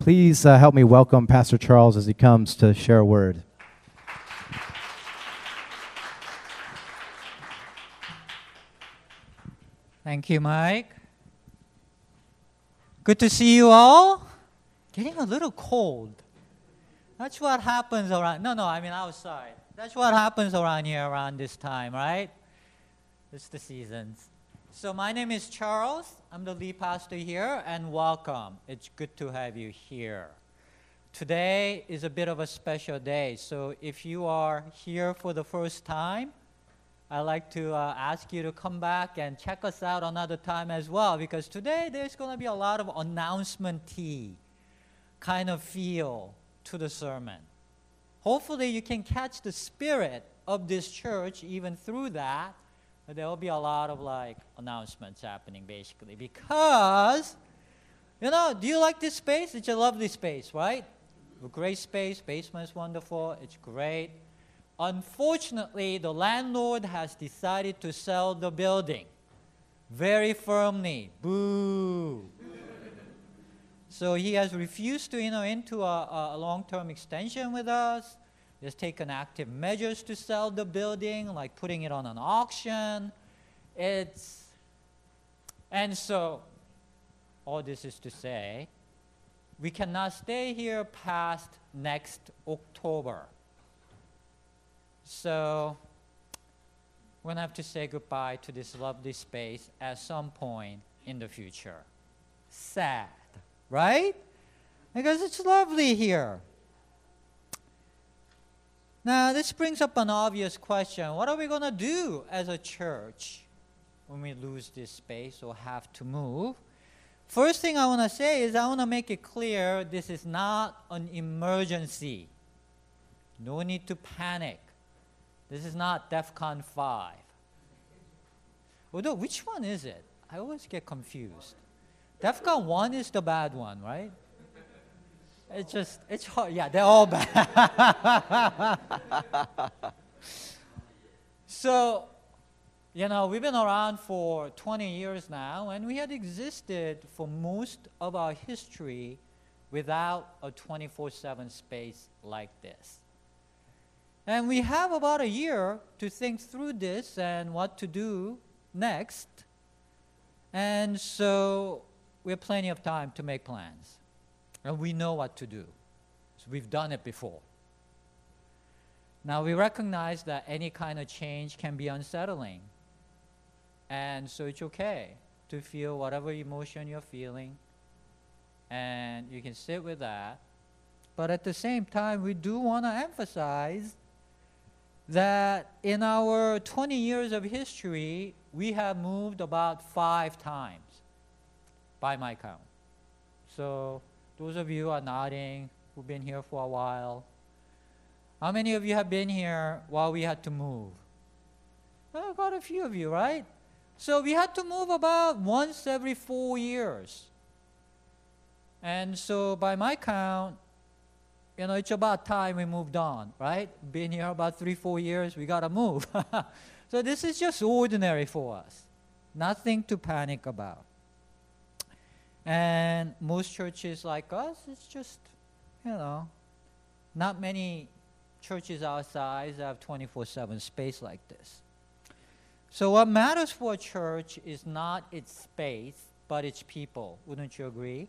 Please uh, help me welcome Pastor Charles as he comes to share a word. Thank you, Mike. Good to see you all. Getting a little cold. That's what happens around. No, no, I mean outside. That's what happens around here around this time, right? It's the seasons. So my name is Charles. I'm the lead pastor here, and welcome. It's good to have you here. Today is a bit of a special day. So if you are here for the first time, I'd like to uh, ask you to come back and check us out another time as well, because today there's going to be a lot of announcement kind of feel to the sermon. Hopefully, you can catch the spirit of this church even through that. There will be a lot of like announcements happening basically because you know, do you like this space? It's a lovely space, right? A great space, basement is wonderful, it's great. Unfortunately, the landlord has decided to sell the building very firmly. Boo. so he has refused to you know into a, a long-term extension with us. He's taken active measures to sell the building, like putting it on an auction. It's and so all this is to say, we cannot stay here past next October. So we're to have to say goodbye to this lovely space at some point in the future. Sad, right? Because it's lovely here. Now, this brings up an obvious question. What are we going to do as a church when we lose this space or have to move? First thing I want to say is I want to make it clear this is not an emergency. No need to panic. This is not DEFCON 5. Although, which one is it? I always get confused. DEFCON 1 is the bad one, right? It's just, it's hard. Yeah, they're all bad. so, you know, we've been around for 20 years now, and we had existed for most of our history without a 24 7 space like this. And we have about a year to think through this and what to do next. And so we have plenty of time to make plans. And we know what to do. So we've done it before. Now we recognize that any kind of change can be unsettling. And so it's okay to feel whatever emotion you're feeling. And you can sit with that. But at the same time, we do want to emphasize that in our 20 years of history, we have moved about five times by my count. So, those of you are nodding who've been here for a while. How many of you have been here while we had to move? Well, quite a few of you, right? So, we had to move about once every four years. And so, by my count, you know, it's about time we moved on, right? Been here about three, four years, we gotta move. so this is just ordinary for us. Nothing to panic about. And most churches like us, it's just, you know, not many churches our size have 24 7 space like this. So, what matters for a church is not its space, but its people. Wouldn't you agree?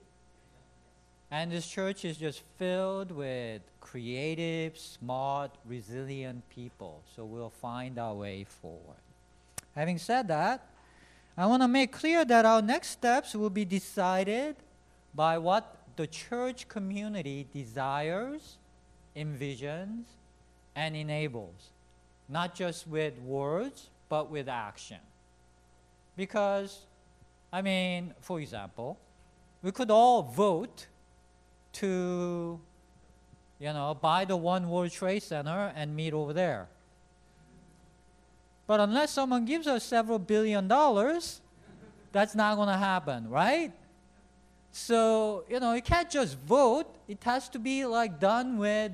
And this church is just filled with creative, smart, resilient people. So we'll find our way forward. Having said that, I want to make clear that our next steps will be decided by what the church community desires, envisions, and enables, not just with words, but with action. Because, I mean, for example, we could all vote to, you know, buy the One World Trade Center and meet over there. But unless someone gives us several billion dollars, that's not going to happen, right? So, you know, you can't just vote. It has to be like done with,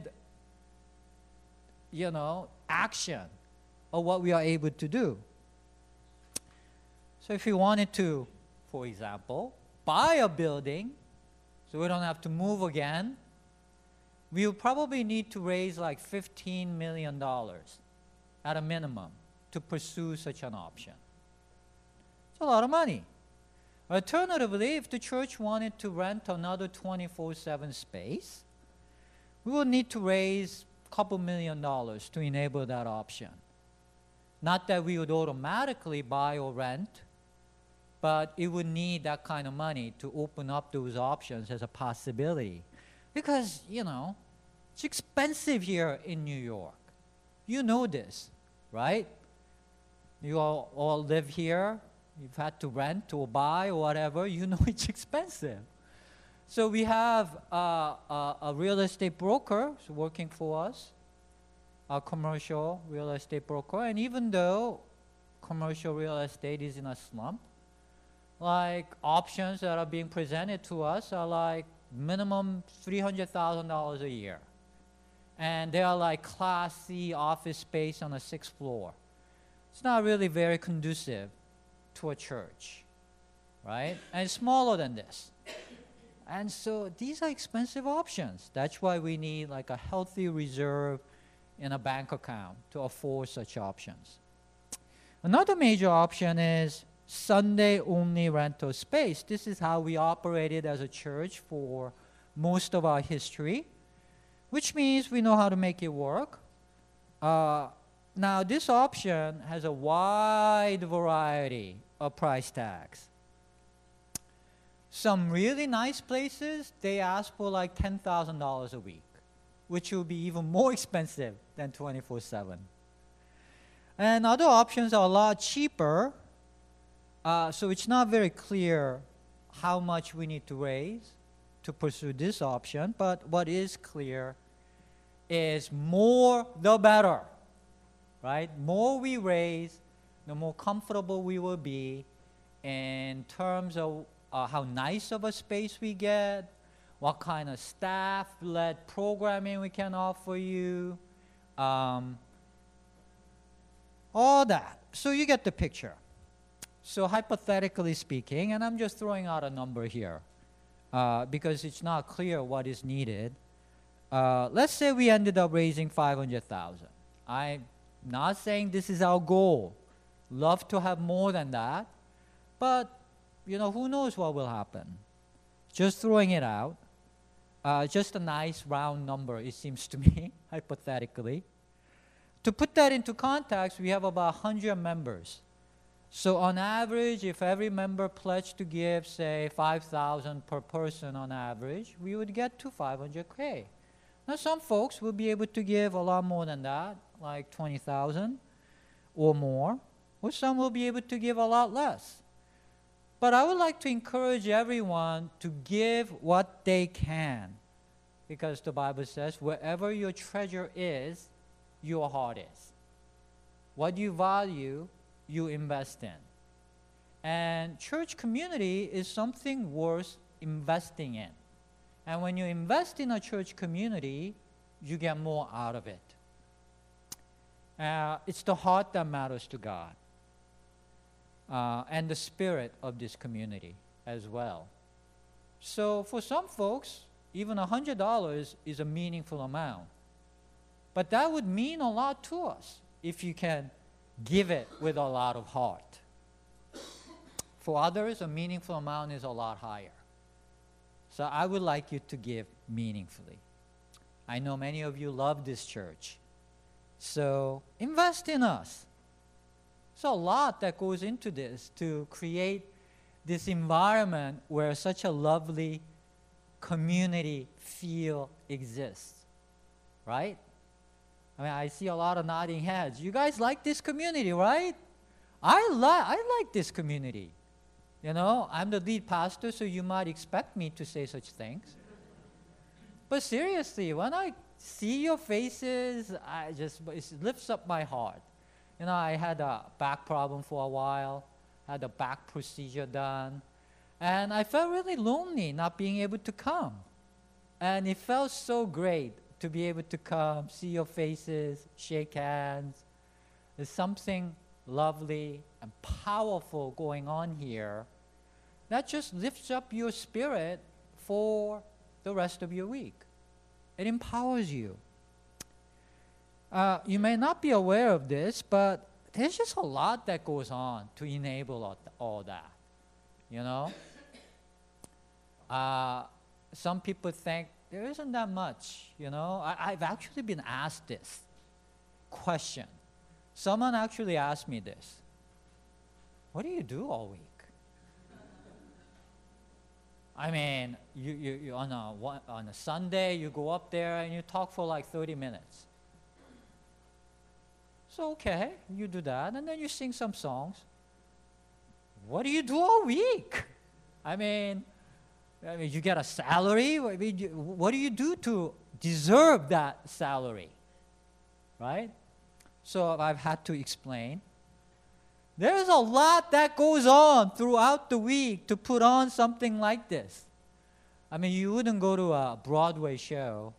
you know, action of what we are able to do. So if you wanted to, for example, buy a building so we don't have to move again, we'll probably need to raise like $15 million at a minimum to pursue such an option. It's a lot of money. Alternatively, if the church wanted to rent another 24 7 space, we would need to raise a couple million dollars to enable that option. Not that we would automatically buy or rent, but it would need that kind of money to open up those options as a possibility. Because, you know, it's expensive here in New York. You know this, right? You all, all live here, you've had to rent or buy or whatever, you know it's expensive. So we have uh, a, a real estate broker working for us, a commercial real estate broker, and even though commercial real estate is in a slump, like options that are being presented to us are like minimum $300,000 a year. And they are like class C office space on the sixth floor. It's not really very conducive to a church, right? And it's smaller than this. And so these are expensive options. That's why we need like a healthy reserve in a bank account to afford such options. Another major option is Sunday only rental space. This is how we operated as a church for most of our history, which means we know how to make it work. Uh, now, this option has a wide variety of price tags. Some really nice places, they ask for like $10,000 a week, which will be even more expensive than 24 7. And other options are a lot cheaper, uh, so it's not very clear how much we need to raise to pursue this option, but what is clear is more the better, right? More we raise, the more comfortable we will be in terms of uh, how nice of a space we get, what kind of staff led programming we can offer you, um, all that. So you get the picture. So, hypothetically speaking, and I'm just throwing out a number here uh, because it's not clear what is needed. Uh, let's say we ended up raising 500,000. I'm not saying this is our goal. Love to have more than that, but you know who knows what will happen. Just throwing it out. Uh, just a nice round number, it seems to me, hypothetically. To put that into context, we have about 100 members. So on average, if every member pledged to give, say, 5,000 per person on average, we would get to 500K. Now some folks will be able to give a lot more than that, like 20,000 or more, or some will be able to give a lot less. But I would like to encourage everyone to give what they can, because the Bible says, wherever your treasure is, your heart is. What you value, you invest in. And church community is something worth investing in. And when you invest in a church community, you get more out of it. Uh, it's the heart that matters to God uh, and the spirit of this community as well. So for some folks, even $100 is a meaningful amount. But that would mean a lot to us if you can give it with a lot of heart. For others, a meaningful amount is a lot higher. So I would like you to give meaningfully. I know many of you love this church. So invest in us. So a lot that goes into this to create this environment where such a lovely community feel exists. Right? I mean, I see a lot of nodding heads. You guys like this community, right? I, li- I like this community. You know, I'm the lead pastor, so you might expect me to say such things. But seriously, when I see your faces, I just it lifts up my heart. You know, I had a back problem for a while, had a back procedure done, and I felt really lonely not being able to come. And it felt so great to be able to come, see your faces, shake hands. There's something lovely and powerful going on here that just lifts up your spirit for the rest of your week. It empowers you. Uh, you may not be aware of this, but there's just a lot that goes on to enable all, all that. You know? Uh, some people think there isn't that much, you know? I, I've actually been asked this question. Someone actually asked me this What do you do all week? I mean, you, you, you on, a, on a Sunday, you go up there and you talk for like 30 minutes. So, okay, you do that, and then you sing some songs. What do you do all week? I mean, I mean, you get a salary. I mean, you, what do you do to deserve that salary? Right? So I've had to explain. There's a lot that goes on throughout the week to put on something like this. I mean, you wouldn't go to a Broadway show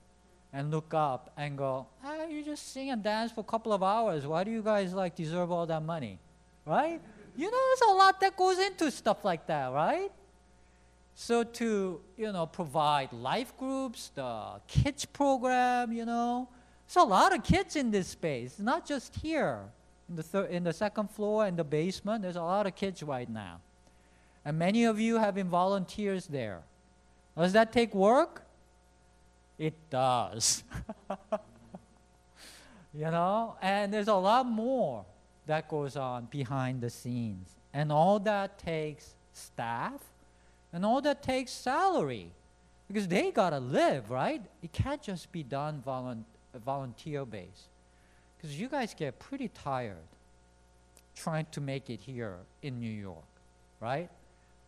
and look up and go, ah, you just sing and dance for a couple of hours. Why do you guys like deserve all that money? Right? You know, there's a lot that goes into stuff like that, right? So to, you know, provide life groups, the kids program, you know, there's a lot of kids in this space, not just here in the, thir- in the second floor and the basement. There's a lot of kids right now. And many of you have been volunteers there. Does that take work? It does. you know, and there's a lot more that goes on behind the scenes. And all that takes staff and all that takes salary because they got to live, right? It can't just be done volun- volunteer based because you guys get pretty tired trying to make it here in New York, right?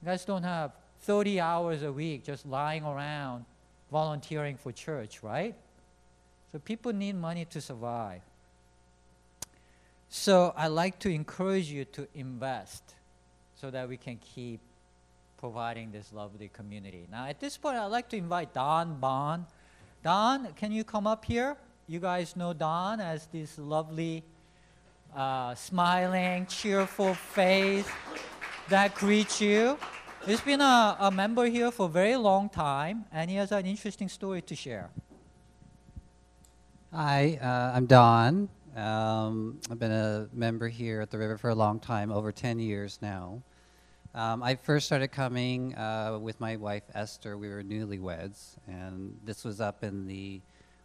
You guys don't have 30 hours a week just lying around volunteering for church, right? So people need money to survive. So I like to encourage you to invest so that we can keep providing this lovely community. Now, at this point, I'd like to invite Don Bond. Don, can you come up here? You guys know Don as this lovely, uh, smiling, cheerful face that greets you. He's been a, a member here for a very long time, and he has an interesting story to share. Hi, uh, I'm Don. Um, I've been a member here at the river for a long time, over 10 years now. Um, I first started coming uh, with my wife Esther. We were newlyweds, and this was up in the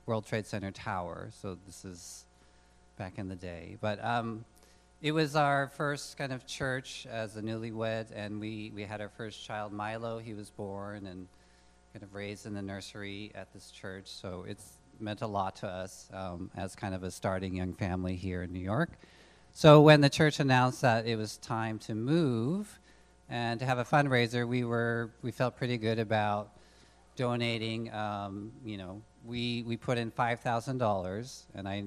World Trade Center tower. So this is back in the day. But um, it was our first kind of church as a newlywed, and we, we had our first child, Milo. He was born and kind of raised in the nursery at this church. So it's meant a lot to us um, as kind of a starting young family here in New York. So when the church announced that it was time to move, and to have a fundraiser, we were we felt pretty good about donating. Um, you know, we we put in five thousand dollars, and I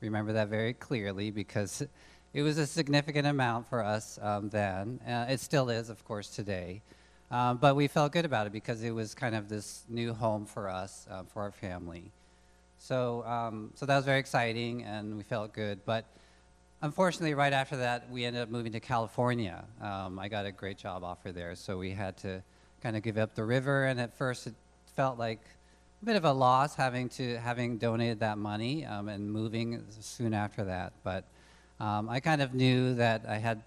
remember that very clearly because it was a significant amount for us um, then. Uh, it still is, of course, today. Um, but we felt good about it because it was kind of this new home for us, uh, for our family. So, um, so that was very exciting, and we felt good. But unfortunately, right after that, we ended up moving to California. Um, I got a great job offer there, so we had to kind of give up the river. And at first, it felt like a bit of a loss having to having donated that money um, and moving soon after that. But um, I kind of knew that I had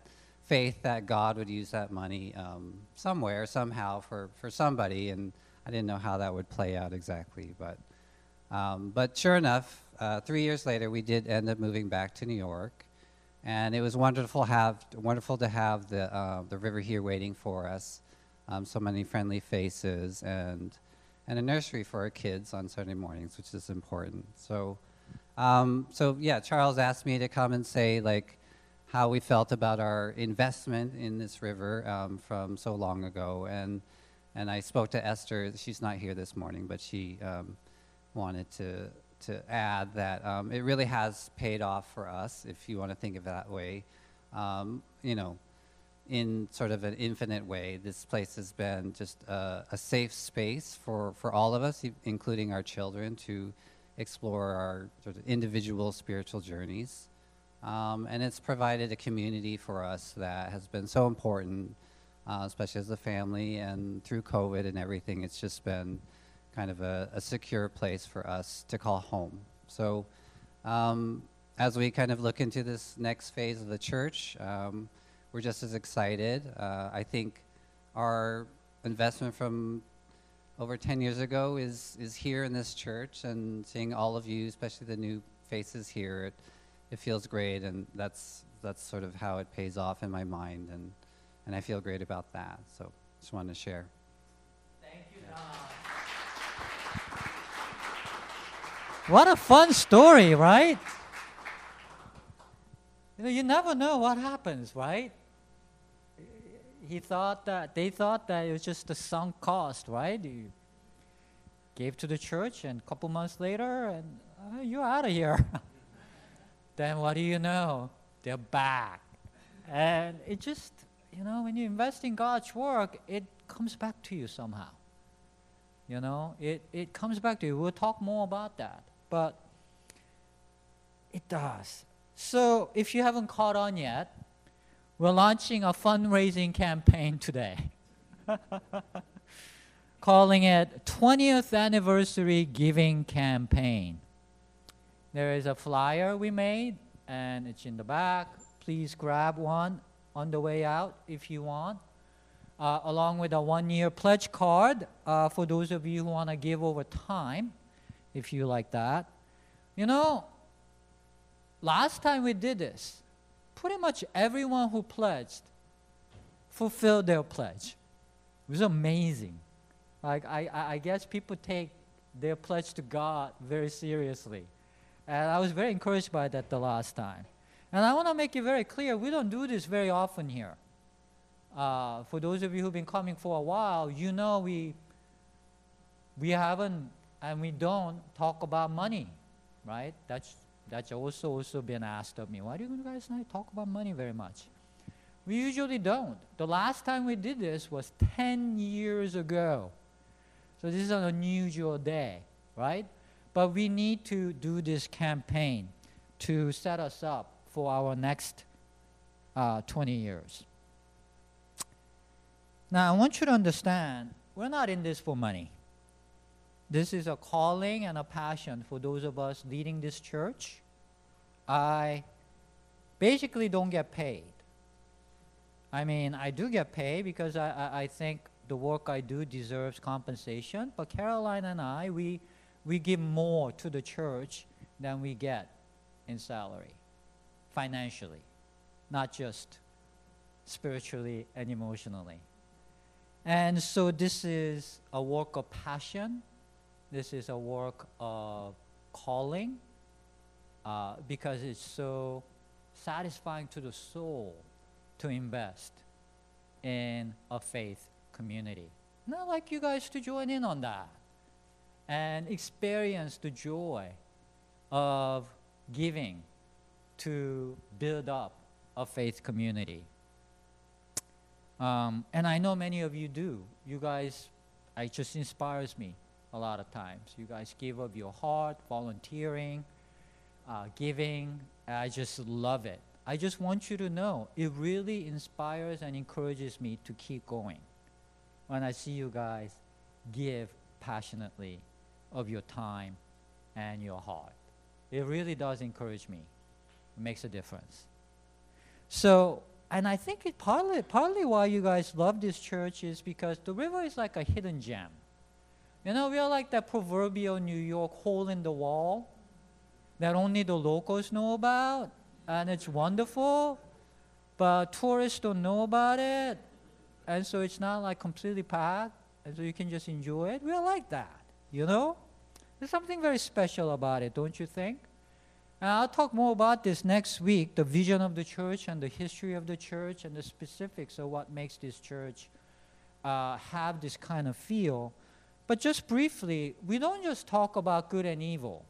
faith that God would use that money um, somewhere, somehow, for for somebody, and I didn't know how that would play out exactly, but. Um, but sure enough, uh, three years later, we did end up moving back to New York, and it was wonderful have wonderful to have the uh, the river here waiting for us, um, so many friendly faces, and and a nursery for our kids on Sunday mornings, which is important. So, um, so yeah, Charles asked me to come and say like how we felt about our investment in this river um, from so long ago, and and I spoke to Esther. She's not here this morning, but she um, wanted to to add that um, it really has paid off for us, if you want to think of it that way. Um, you know, in sort of an infinite way, this place has been just a, a, safe space for, for all of us, including our children, to explore our sort of individual spiritual journeys. Um, and it's provided a community for us that has been so important uh, especially as a family. And through COVID and everything, it's just been kind of a, a secure place for us to call home. So, um, as we kind of look into this next phase of the church, um, we're just as excited. Uh, I think our investment from over 10 years ago is, is here in this church and seeing all of you, especially the new faces here, it, it feels great and that's, that's sort of how it pays off in my mind and, and I feel great about that. So just wanted to share. Thank you, Don. What a fun story, right? You know, you never know what happens, right? He thought that they thought that it was just a sunk cost, right? You gave to the church, and a couple months later, and uh, you're out of here. then what do you know? They're back, and it just you know when you invest in God's work, it comes back to you somehow. You know, it, it comes back to you. We'll talk more about that. But it does. So if you haven't caught on yet, we're launching a fundraising campaign today. Calling it 20th Anniversary Giving Campaign. There is a flyer we made, and it's in the back. Please grab one on the way out if you want uh, along with a one year pledge card uh, for those of you who want to give over time, if you like that. You know, last time we did this, pretty much everyone who pledged fulfilled their pledge. It was amazing. Like, I, I guess people take their pledge to God very seriously. And I was very encouraged by that the last time. And I want to make it very clear we don't do this very often here uh, for those of you who've been coming for a while, you know we we haven't and we don't talk about money, right? That's that's also also been asked of me. Why do you guys not talk about money very much? We usually don't. The last time we did this was 10 years ago. So this is an unusual day, right? But we need to do this campaign to set us up for our next uh, 20 years. Now, I want you to understand we're not in this for money. This is a calling and a passion for those of us leading this church. I basically don't get paid. I mean, I do get paid because I, I, I think the work I do deserves compensation, but Caroline and I, we, we give more to the church than we get in salary, financially, not just spiritually and emotionally. And so this is a work of passion. This is a work of calling uh, because it's so satisfying to the soul to invest in a faith community. And I'd like you guys to join in on that and experience the joy of giving to build up a faith community. Um, and I know many of you do. You guys, it just inspires me a lot of times. You guys give of your heart, volunteering, uh, giving. I just love it. I just want you to know it really inspires and encourages me to keep going when I see you guys give passionately of your time and your heart. It really does encourage me. It makes a difference. So and I think it partly partly why you guys love this church is because the river is like a hidden gem. You know, we are like that proverbial New York hole in the wall that only the locals know about, and it's wonderful, but tourists don't know about it, and so it's not like completely packed, and so you can just enjoy it. We are like that, you know. There's something very special about it, don't you think? And I'll talk more about this next week the vision of the church and the history of the church and the specifics of what makes this church uh, have this kind of feel. But just briefly, we don't just talk about good and evil,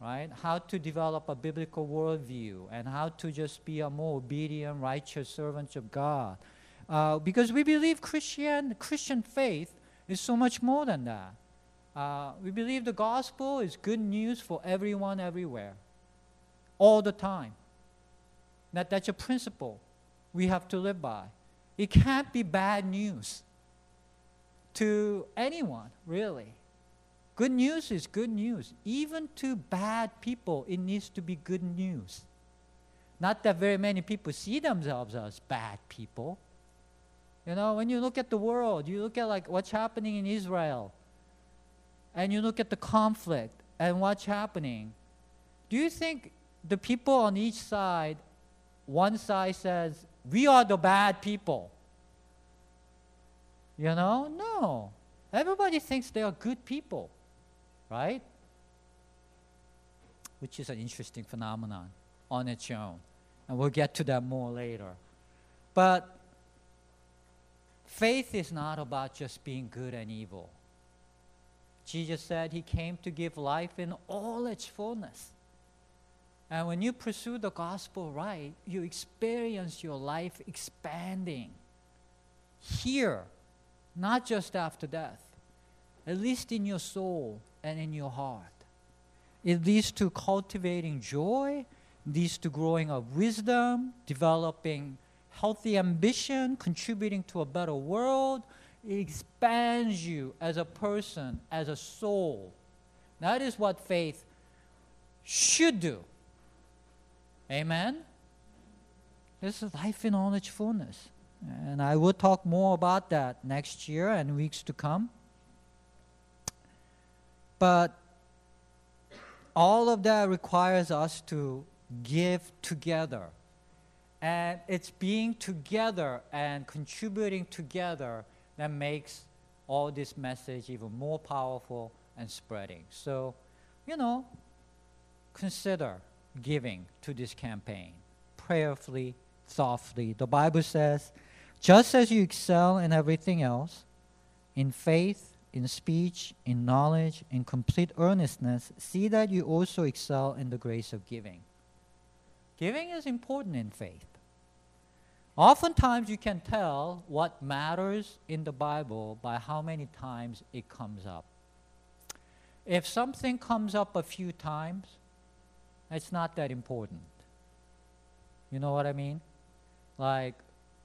right? How to develop a biblical worldview and how to just be a more obedient, righteous servant of God. Uh, because we believe Christian, Christian faith is so much more than that. Uh, we believe the gospel is good news for everyone, everywhere, all the time. That, that's a principle we have to live by. it can't be bad news to anyone, really. Good news is good news. Even to bad people, it needs to be good news. Not that very many people see themselves as bad people. You know, when you look at the world, you look at like what's happening in Israel, and you look at the conflict and what's happening. Do you think the people on each side, one side says, we are the bad people? You know, no. Everybody thinks they are good people, right? Which is an interesting phenomenon on its own. And we'll get to that more later. But faith is not about just being good and evil. Jesus said he came to give life in all its fullness. And when you pursue the gospel right, you experience your life expanding here, not just after death, at least in your soul and in your heart. It leads to cultivating joy, leads to growing of wisdom, developing healthy ambition, contributing to a better world. It expands you as a person, as a soul. That is what faith should do. Amen? This is life in all its fullness. And I will talk more about that next year and weeks to come. But all of that requires us to give together. And it's being together and contributing together that makes all this message even more powerful and spreading. So, you know, consider giving to this campaign prayerfully, thoughtfully. The Bible says, just as you excel in everything else, in faith, in speech, in knowledge, in complete earnestness, see that you also excel in the grace of giving. Giving is important in faith. Oftentimes, you can tell what matters in the Bible by how many times it comes up. If something comes up a few times, it's not that important. You know what I mean? Like,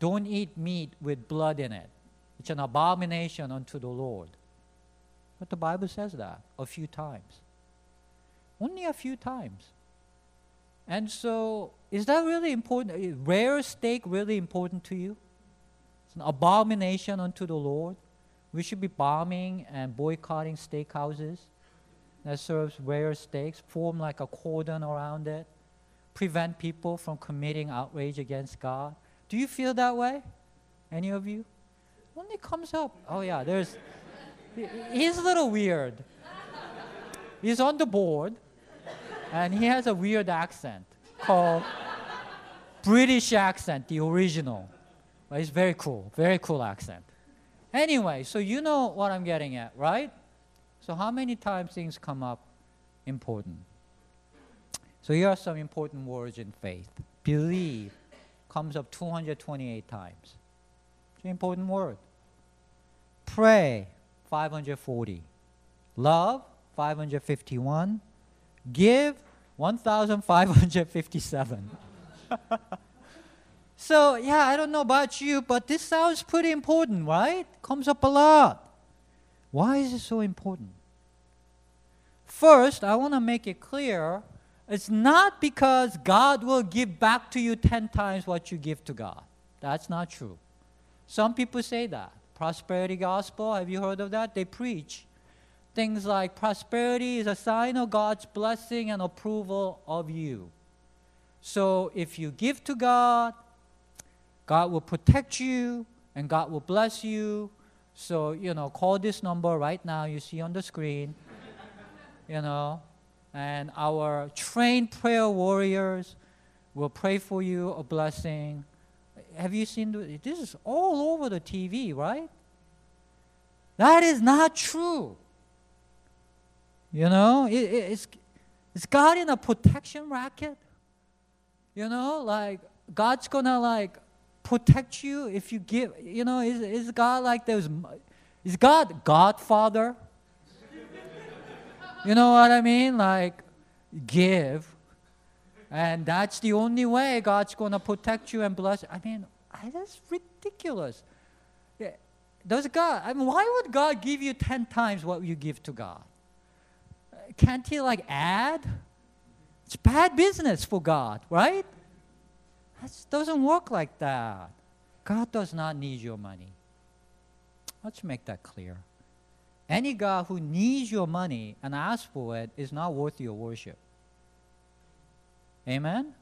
don't eat meat with blood in it. It's an abomination unto the Lord. But the Bible says that a few times. Only a few times. And so, is that really important? Is rare steak really important to you? It's an abomination unto the Lord. We should be bombing and boycotting steakhouses that serves rare steaks, form like a cordon around it, prevent people from committing outrage against God. Do you feel that way? Any of you? When it comes up, oh yeah, there's, he's a little weird. He's on the board, and he has a weird accent called British accent, the original. But it's very cool, very cool accent. Anyway, so you know what I'm getting at, right? So how many times things come up important? So here are some important words in faith. Believe comes up 228 times. It's an important word. Pray 540. Love 551. Give 1557. so, yeah, I don't know about you, but this sounds pretty important, right? Comes up a lot. Why is it so important? First, I want to make it clear it's not because God will give back to you 10 times what you give to God. That's not true. Some people say that. Prosperity gospel, have you heard of that? They preach things like prosperity is a sign of God's blessing and approval of you. So if you give to God, God will protect you and God will bless you so, you know, call this number right now you see on the screen. you know, and our trained prayer warriors will pray for you a blessing. Have you seen this is all over the TV, right? That is not true. You know, it, it, it's, is God in a protection racket? You know, like God's gonna like protect you if you give. You know, is, is God like those? Is God Godfather? You know what I mean? Like, give. And that's the only way God's going to protect you and bless. I mean, that's ridiculous. Does God, I mean, why would God give you 10 times what you give to God? Can't He like add? It's bad business for God, right? That doesn't work like that. God does not need your money. Let's make that clear. Any God who needs your money and asks for it is not worth your worship. Amen?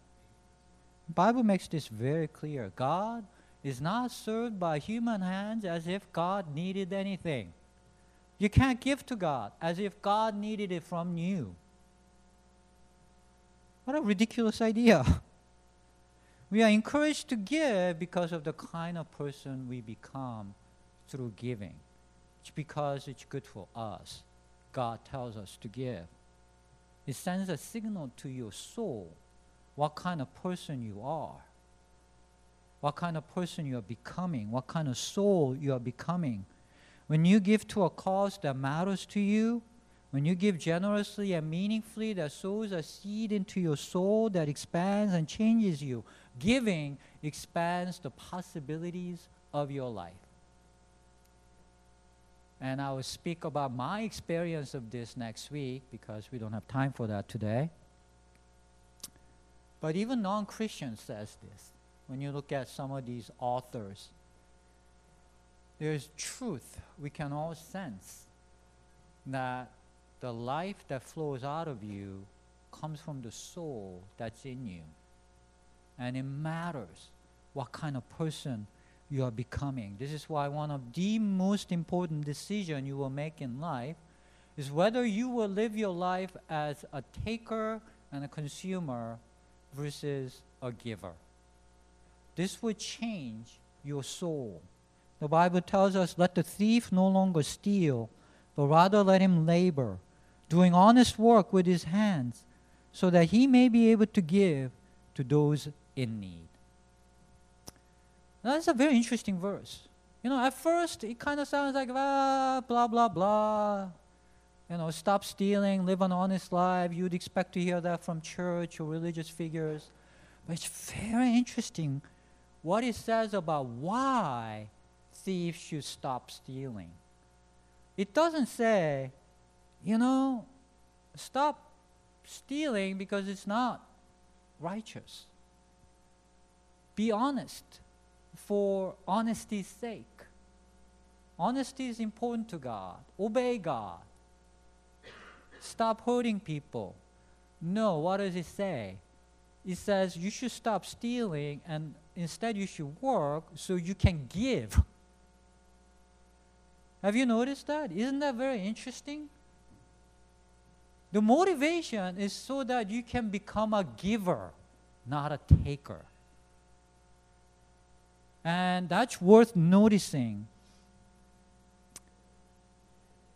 Bible makes this very clear. God is not served by human hands as if God needed anything. You can't give to God as if God needed it from you. What a ridiculous idea. We are encouraged to give because of the kind of person we become through giving. It's because it's good for us. God tells us to give. It sends a signal to your soul what kind of person you are, what kind of person you are becoming, what kind of soul you are becoming. When you give to a cause that matters to you, when you give generously and meaningfully, that sows a seed into your soul that expands and changes you. Giving expands the possibilities of your life. And I will speak about my experience of this next week because we don't have time for that today. But even non-Christian says this. When you look at some of these authors, there's truth we can all sense that the life that flows out of you comes from the soul that's in you. And it matters what kind of person you are becoming. This is why one of the most important decisions you will make in life is whether you will live your life as a taker and a consumer versus a giver. This will change your soul. The Bible tells us, let the thief no longer steal, but rather let him labor, doing honest work with his hands, so that he may be able to give to those in need. That's a very interesting verse. You know, at first it kind of sounds like ah, blah blah blah. You know, stop stealing, live an honest life. You'd expect to hear that from church or religious figures. But it's very interesting what it says about why thieves should stop stealing. It doesn't say, you know, stop stealing because it's not righteous. Be honest for honesty's sake. Honesty is important to God. Obey God. Stop hurting people. No, what does it say? It says you should stop stealing and instead you should work so you can give. Have you noticed that? Isn't that very interesting? The motivation is so that you can become a giver, not a taker. And that's worth noticing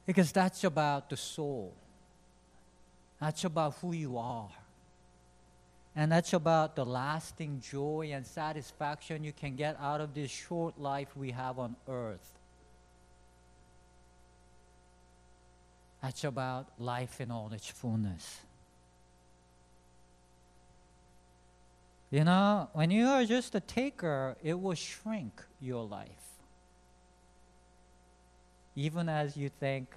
because that's about the soul. That's about who you are. And that's about the lasting joy and satisfaction you can get out of this short life we have on earth. That's about life in all its fullness. You know, when you are just a taker, it will shrink your life. Even as you think,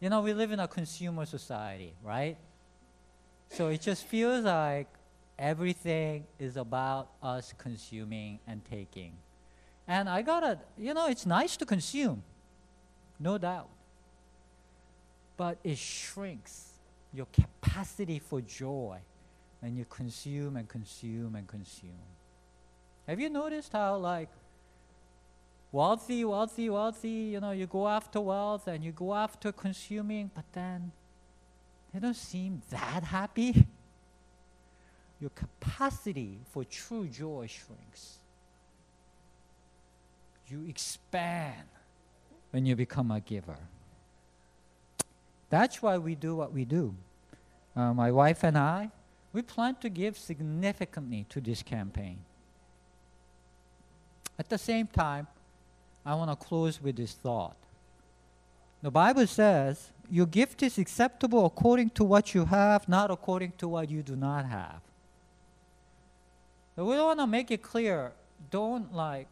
you know, we live in a consumer society, right? So it just feels like everything is about us consuming and taking. And I gotta, you know, it's nice to consume, no doubt. But it shrinks your capacity for joy when you consume and consume and consume. Have you noticed how, like, wealthy, wealthy, wealthy, you know, you go after wealth and you go after consuming, but then they don't seem that happy? Your capacity for true joy shrinks. You expand when you become a giver. That's why we do what we do. Uh, my wife and I, we plan to give significantly to this campaign. At the same time, I want to close with this thought. The Bible says, Your gift is acceptable according to what you have, not according to what you do not have. So we want to make it clear don't like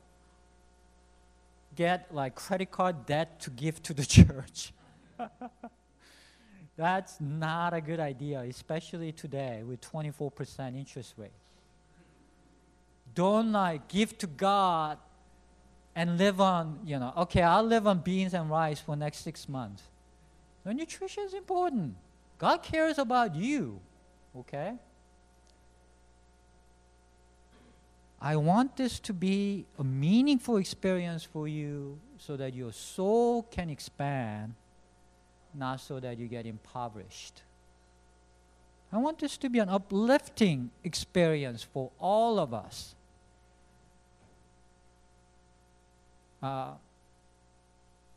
get like credit card debt to give to the church. That's not a good idea, especially today with 24% interest rate. Don't like give to God and live on, you know, okay, I'll live on beans and rice for next six months. The nutrition is important. God cares about you, okay? I want this to be a meaningful experience for you so that your soul can expand, not so that you get impoverished. I want this to be an uplifting experience for all of us. Uh,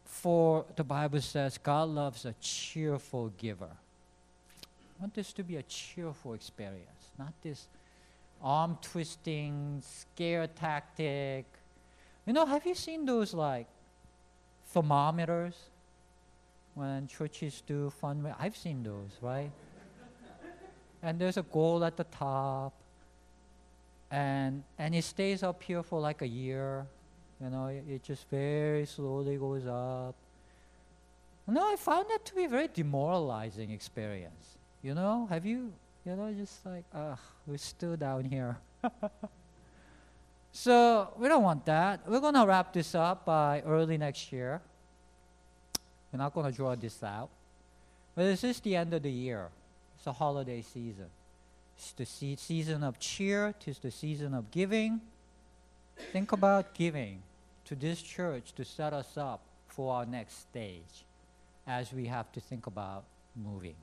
for the Bible says God loves a cheerful giver. I want this to be a cheerful experience, not this arm twisting, scare tactic. You know, have you seen those like thermometers when churches do fun? I've seen those, right? and there's a goal at the top, and and it stays up here for like a year. You know, it, it just very slowly goes up. No, I found that to be a very demoralizing experience. You know, have you you know, just like, ugh, we're still down here. so we don't want that. We're going to wrap this up by early next year. We're not going to draw this out. But this is the end of the year. It's a holiday season. It's the se- season of cheer. It's the season of giving. Think about giving to this church to set us up for our next stage as we have to think about moving.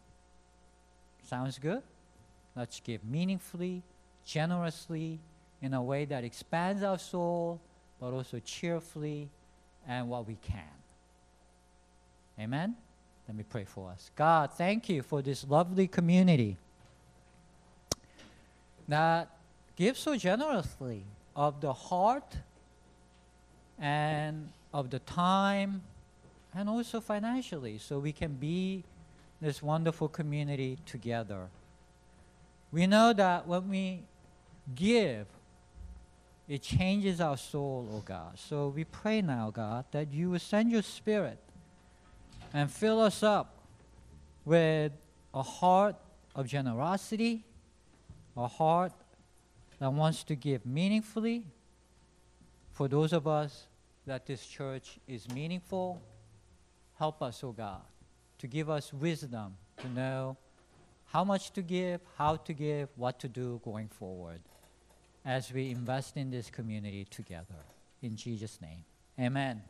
Sounds good? Let's give meaningfully, generously, in a way that expands our soul, but also cheerfully and what we can. Amen? Let me pray for us. God, thank you for this lovely community that gives so generously of the heart and of the time and also financially so we can be this wonderful community together. We know that when we give, it changes our soul, oh God. So we pray now, God, that you will send your spirit and fill us up with a heart of generosity, a heart that wants to give meaningfully. For those of us that this church is meaningful, help us, oh God, to give us wisdom to know how much to give, how to give, what to do going forward as we invest in this community together. In Jesus' name, amen.